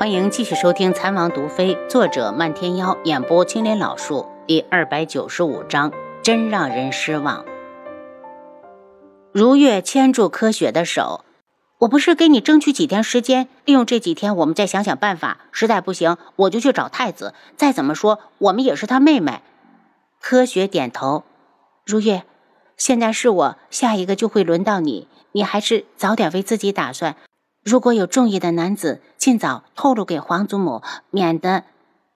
欢迎继续收听《残王毒妃》，作者漫天妖，演播青莲老树，第二百九十五章，真让人失望。如月牵住柯雪的手，我不是给你争取几天时间，利用这几天我们再想想办法，实在不行我就去找太子。再怎么说，我们也是他妹妹。柯雪点头，如月，现在是我，下一个就会轮到你，你还是早点为自己打算。如果有中意的男子，尽早透露给皇祖母，免得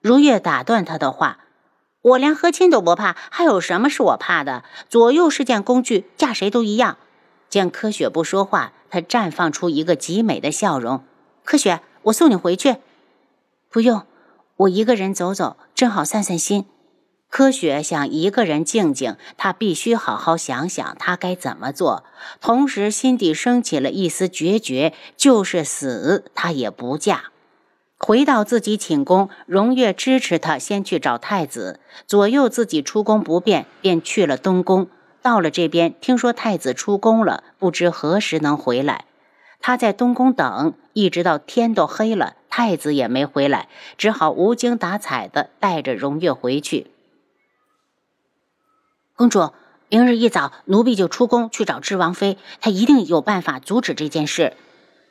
如月打断他的话。我连和亲都不怕，还有什么是我怕的？左右是件工具，嫁谁都一样。见柯雪不说话，他绽放出一个极美的笑容。柯雪，我送你回去。不用，我一个人走走，正好散散心。柯雪想一个人静静，她必须好好想想她该怎么做。同时，心底升起了一丝决绝，就是死她也不嫁。回到自己寝宫，荣月支持她先去找太子，左右自己出宫不便，便去了东宫。到了这边，听说太子出宫了，不知何时能回来。他在东宫等，一直到天都黑了，太子也没回来，只好无精打采的带着荣月回去。公主，明日一早，奴婢就出宫去找智王妃，她一定有办法阻止这件事。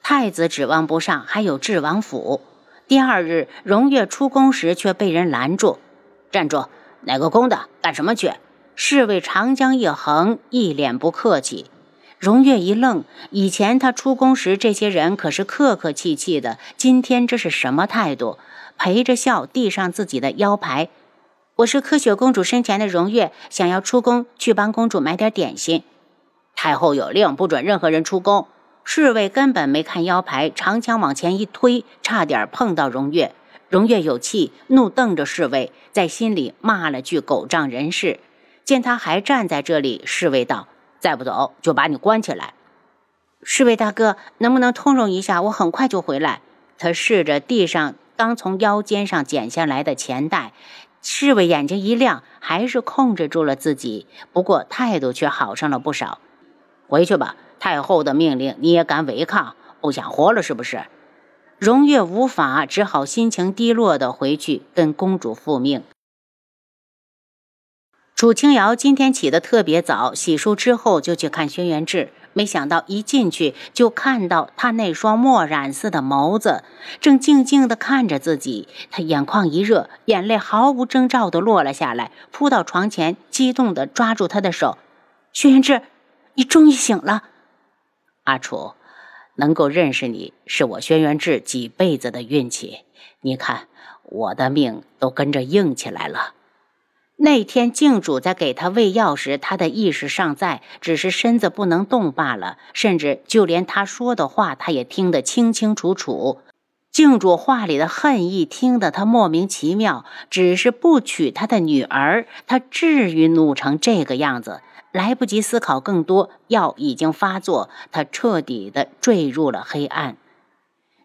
太子指望不上，还有智王府。第二日，荣月出宫时却被人拦住：“站住！哪个宫的？干什么去？”侍卫长江一横，一脸不客气。荣月一愣，以前他出宫时，这些人可是客客气气的，今天这是什么态度？陪着笑，递上自己的腰牌。我是柯雪公主生前的荣月，想要出宫去帮公主买点点心。太后有令，不准任何人出宫。侍卫根本没看腰牌，长枪往前一推，差点碰到荣月。荣月有气，怒瞪着侍卫，在心里骂了句狗仗人势。见他还站在这里，侍卫道：“再不走，就把你关起来。”侍卫大哥，能不能通融一下？我很快就回来。他试着地上刚从腰间上剪下来的钱袋。侍卫眼睛一亮，还是控制住了自己，不过态度却好上了不少。回去吧，太后的命令你也敢违抗？不想活了是不是？荣月无法，只好心情低落的回去跟公主复命。楚清瑶今天起得特别早，洗漱之后就去看轩辕志。没想到一进去就看到他那双墨染似的眸子，正静静地看着自己。他眼眶一热，眼泪毫无征兆地落了下来，扑到床前，激动地抓住他的手：“轩辕志，你终于醒了！阿楚，能够认识你是我轩辕志几辈子的运气。你看，我的命都跟着硬起来了。”那天静主在给他喂药时，他的意识尚在，只是身子不能动罢了。甚至就连他说的话，他也听得清清楚楚。静主话里的恨意，听得他莫名其妙。只是不娶他的女儿，他至于怒成这个样子？来不及思考更多，药已经发作，他彻底的坠入了黑暗。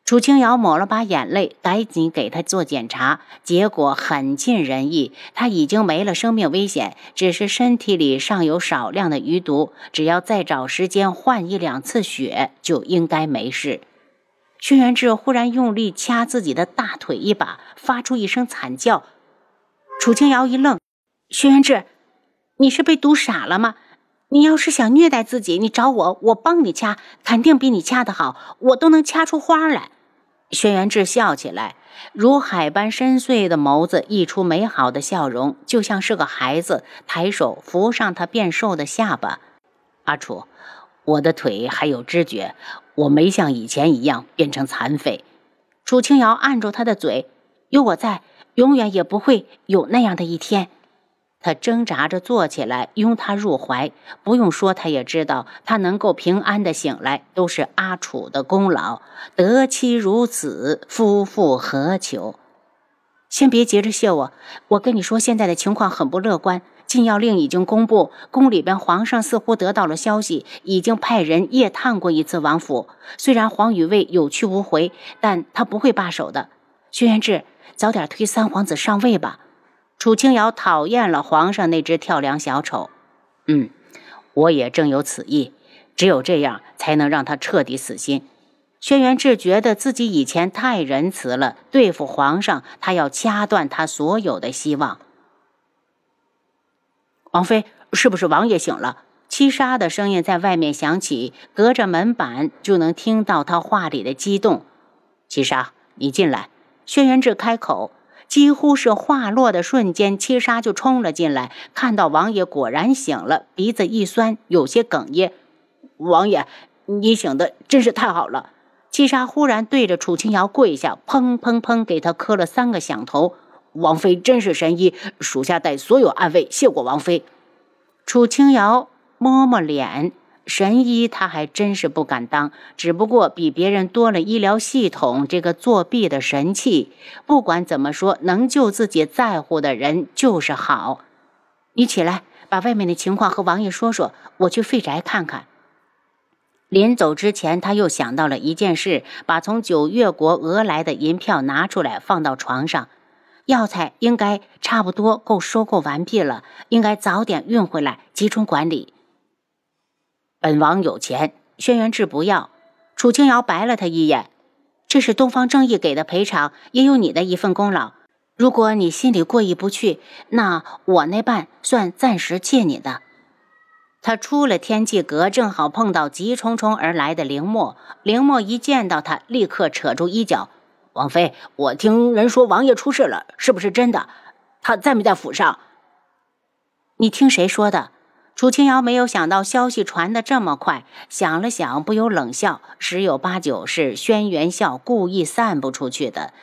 楚清瑶抹了把眼泪，赶紧给他做检查，结果很尽人意，他已经没了生命危险，只是身体里尚有少量的余毒，只要再找时间换一两次血，就应该没事。轩辕志忽然用力掐自己的大腿一把，发出一声惨叫。楚清瑶一愣：“轩辕志，你是被毒傻了吗？你要是想虐待自己，你找我，我帮你掐，肯定比你掐的好，我都能掐出花来。”轩辕志笑起来，如海般深邃的眸子溢出美好的笑容，就像是个孩子，抬手扶上他变瘦的下巴。阿楚，我的腿还有知觉，我没像以前一样变成残废。楚清瑶按住他的嘴，有我在，永远也不会有那样的一天。他挣扎着坐起来，拥她入怀。不用说，他也知道，他能够平安的醒来，都是阿楚的功劳。得妻如此，夫复何求？先别急着谢我，我跟你说，现在的情况很不乐观。禁药令已经公布，宫里边皇上似乎得到了消息，已经派人夜探过一次王府。虽然黄雨卫有去无回，但他不会罢手的。轩辕志，早点推三皇子上位吧。楚清瑶讨厌了皇上那只跳梁小丑，嗯，我也正有此意，只有这样才能让他彻底死心。轩辕志觉得自己以前太仁慈了，对付皇上，他要掐断他所有的希望。王妃，是不是王爷醒了？七杀的声音在外面响起，隔着门板就能听到他话里的激动。七杀，你进来。轩辕志开口，几乎是话落的瞬间，七杀就冲了进来，看到王爷果然醒了，鼻子一酸，有些哽咽。王爷，你醒的真是太好了。七杀忽然对着楚清瑶跪下，砰砰砰，给他磕了三个响头。王妃真是神医，属下带所有暗卫谢过王妃。楚清瑶摸摸脸，神医他还真是不敢当，只不过比别人多了医疗系统这个作弊的神器。不管怎么说，能救自己在乎的人就是好。你起来，把外面的情况和王爷说说，我去废宅看看。临走之前，他又想到了一件事，把从九月国讹来的银票拿出来放到床上。药材应该差不多够收购完毕了，应该早点运回来集中管理。本王有钱，轩辕志不要。楚清瑶白了他一眼，这是东方正义给的赔偿，也有你的一份功劳。如果你心里过意不去，那我那半算暂时借你的。他出了天际阁，正好碰到急匆匆而来的凌墨。凌墨一见到他，立刻扯住衣角：“王妃，我听人说王爷出事了，是不是真的？他在没在府上？”你听谁说的？楚清瑶没有想到消息传得这么快，想了想，不由冷笑：“十有八九是轩辕笑故意散布出去的，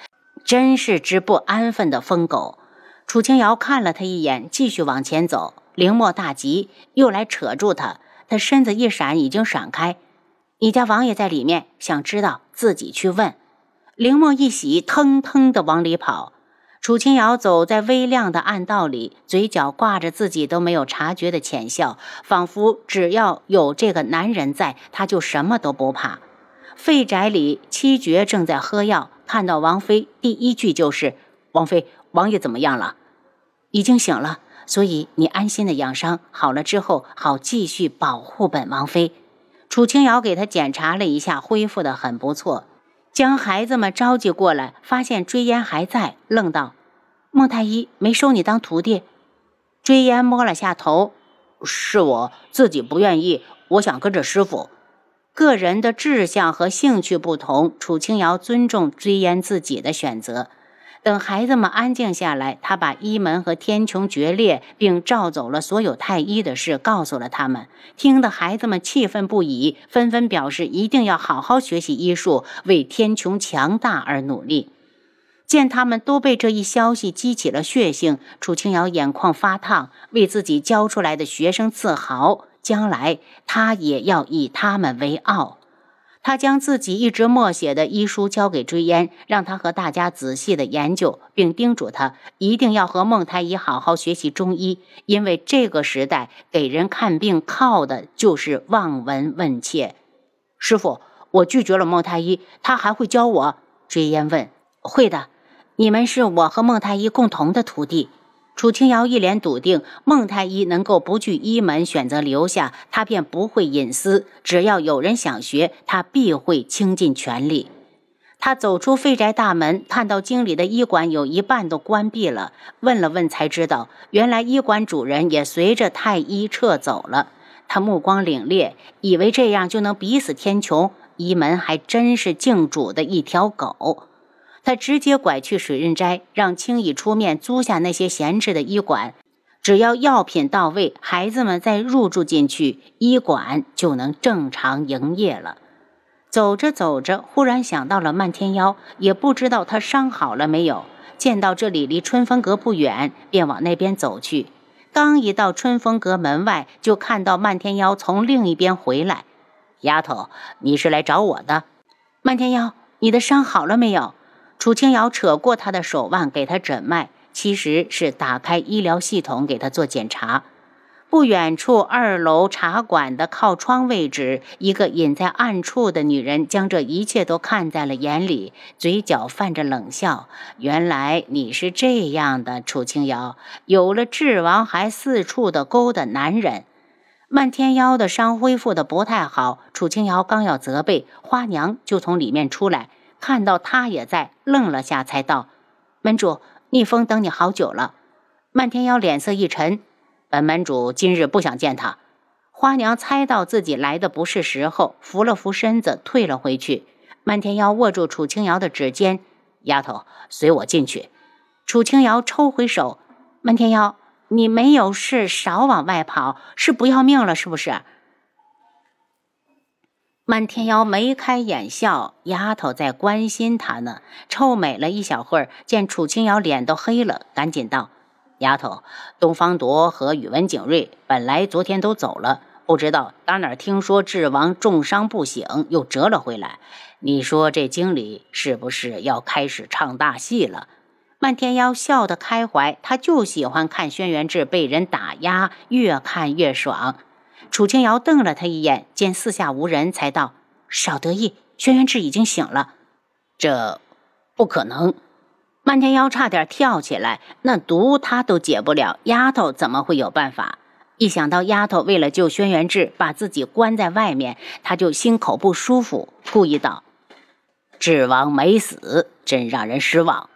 真是只不安分的疯狗。”楚清瑶看了他一眼，继续往前走。凌墨大急，又来扯住他。他身子一闪，已经闪开。你家王爷在里面，想知道自己去问。凌墨一喜，腾腾的往里跑。楚清瑶走在微亮的暗道里，嘴角挂着自己都没有察觉的浅笑，仿佛只要有这个男人在，他就什么都不怕。废宅里，七绝正在喝药，看到王妃，第一句就是：“王妃，王爷怎么样了？已经醒了。”所以你安心的养伤好了之后，好继续保护本王妃。楚清瑶给他检查了一下，恢复的很不错。将孩子们召集过来，发现追烟还在，愣道：“孟太医没收你当徒弟？”追烟摸了下头：“是我自己不愿意，我想跟着师傅。个人的志向和兴趣不同，楚清瑶尊重追烟自己的选择。”等孩子们安静下来，他把医门和天穹决裂，并召走了所有太医的事告诉了他们，听得孩子们气愤不已，纷纷表示一定要好好学习医术，为天穹强大而努力。见他们都被这一消息激起了血性，楚清瑶眼眶发烫，为自己教出来的学生自豪，将来他也要以他们为傲。他将自己一直默写的医书交给追烟，让他和大家仔细的研究，并叮嘱他一定要和孟太医好好学习中医，因为这个时代给人看病靠的就是望闻问切。师傅，我拒绝了孟太医，他还会教我？追烟问。会的，你们是我和孟太医共同的徒弟。楚清瑶一脸笃定，孟太医能够不惧医门选择留下，他便不会隐私。只要有人想学，他必会倾尽全力。他走出废宅大门，看到经理的医馆有一半都关闭了，问了问才知道，原来医馆主人也随着太医撤走了。他目光凛冽，以为这样就能逼死天穹，医门还真是敬主的一条狗。他直接拐去水润斋，让青羽出面租下那些闲置的医馆，只要药品到位，孩子们再入住进去，医馆就能正常营业了。走着走着，忽然想到了漫天妖，也不知道他伤好了没有。见到这里离春风阁不远，便往那边走去。刚一到春风阁门外，就看到漫天妖从另一边回来。丫头，你是来找我的？漫天妖，你的伤好了没有？楚清瑶扯过他的手腕，给他诊脉，其实是打开医疗系统给他做检查。不远处二楼茶馆的靠窗位置，一个隐在暗处的女人将这一切都看在了眼里，嘴角泛着冷笑。原来你是这样的，楚清瑶，有了智王还四处的勾搭男人。漫天妖的伤恢复的不太好，楚清瑶刚要责备花娘，就从里面出来，看到他也在，愣了下，才道：“门主，逆风等你好久了。”漫天妖脸色一沉：“本门主今日不想见他。”花娘猜到自己来的不是时候，扶了扶身子，退了回去。漫天妖握住楚清瑶的指尖：“丫头，随我进去。”楚清瑶抽回手：“漫天妖，你没有事，少往外跑，是不要命了是不是？”漫天妖眉开眼笑：“丫头在关心他呢。”臭美了一小会儿，见楚清瑶脸都黑了，赶紧道。丫头，东方铎和宇文景睿本来昨天都走了，不知道打哪儿听说智王重伤不醒，又折了回来。你说这经理是不是要开始唱大戏了？漫天妖笑得开怀，他就喜欢看轩辕志被人打压，越看越爽。楚清瑶瞪了他一眼，见四下无人，才道：“少得意，轩辕志已经醒了。”这不可能。漫天妖差点跳起来，那毒他都解不了，丫头怎么会有办法？一想到丫头为了救轩辕志把自己关在外面，他就心口不舒服，故意道：“智王没死，真让人失望。”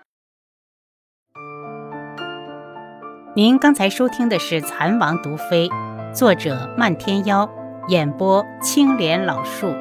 您刚才收听的是《蚕王毒妃》，作者漫天妖，演播青莲老树。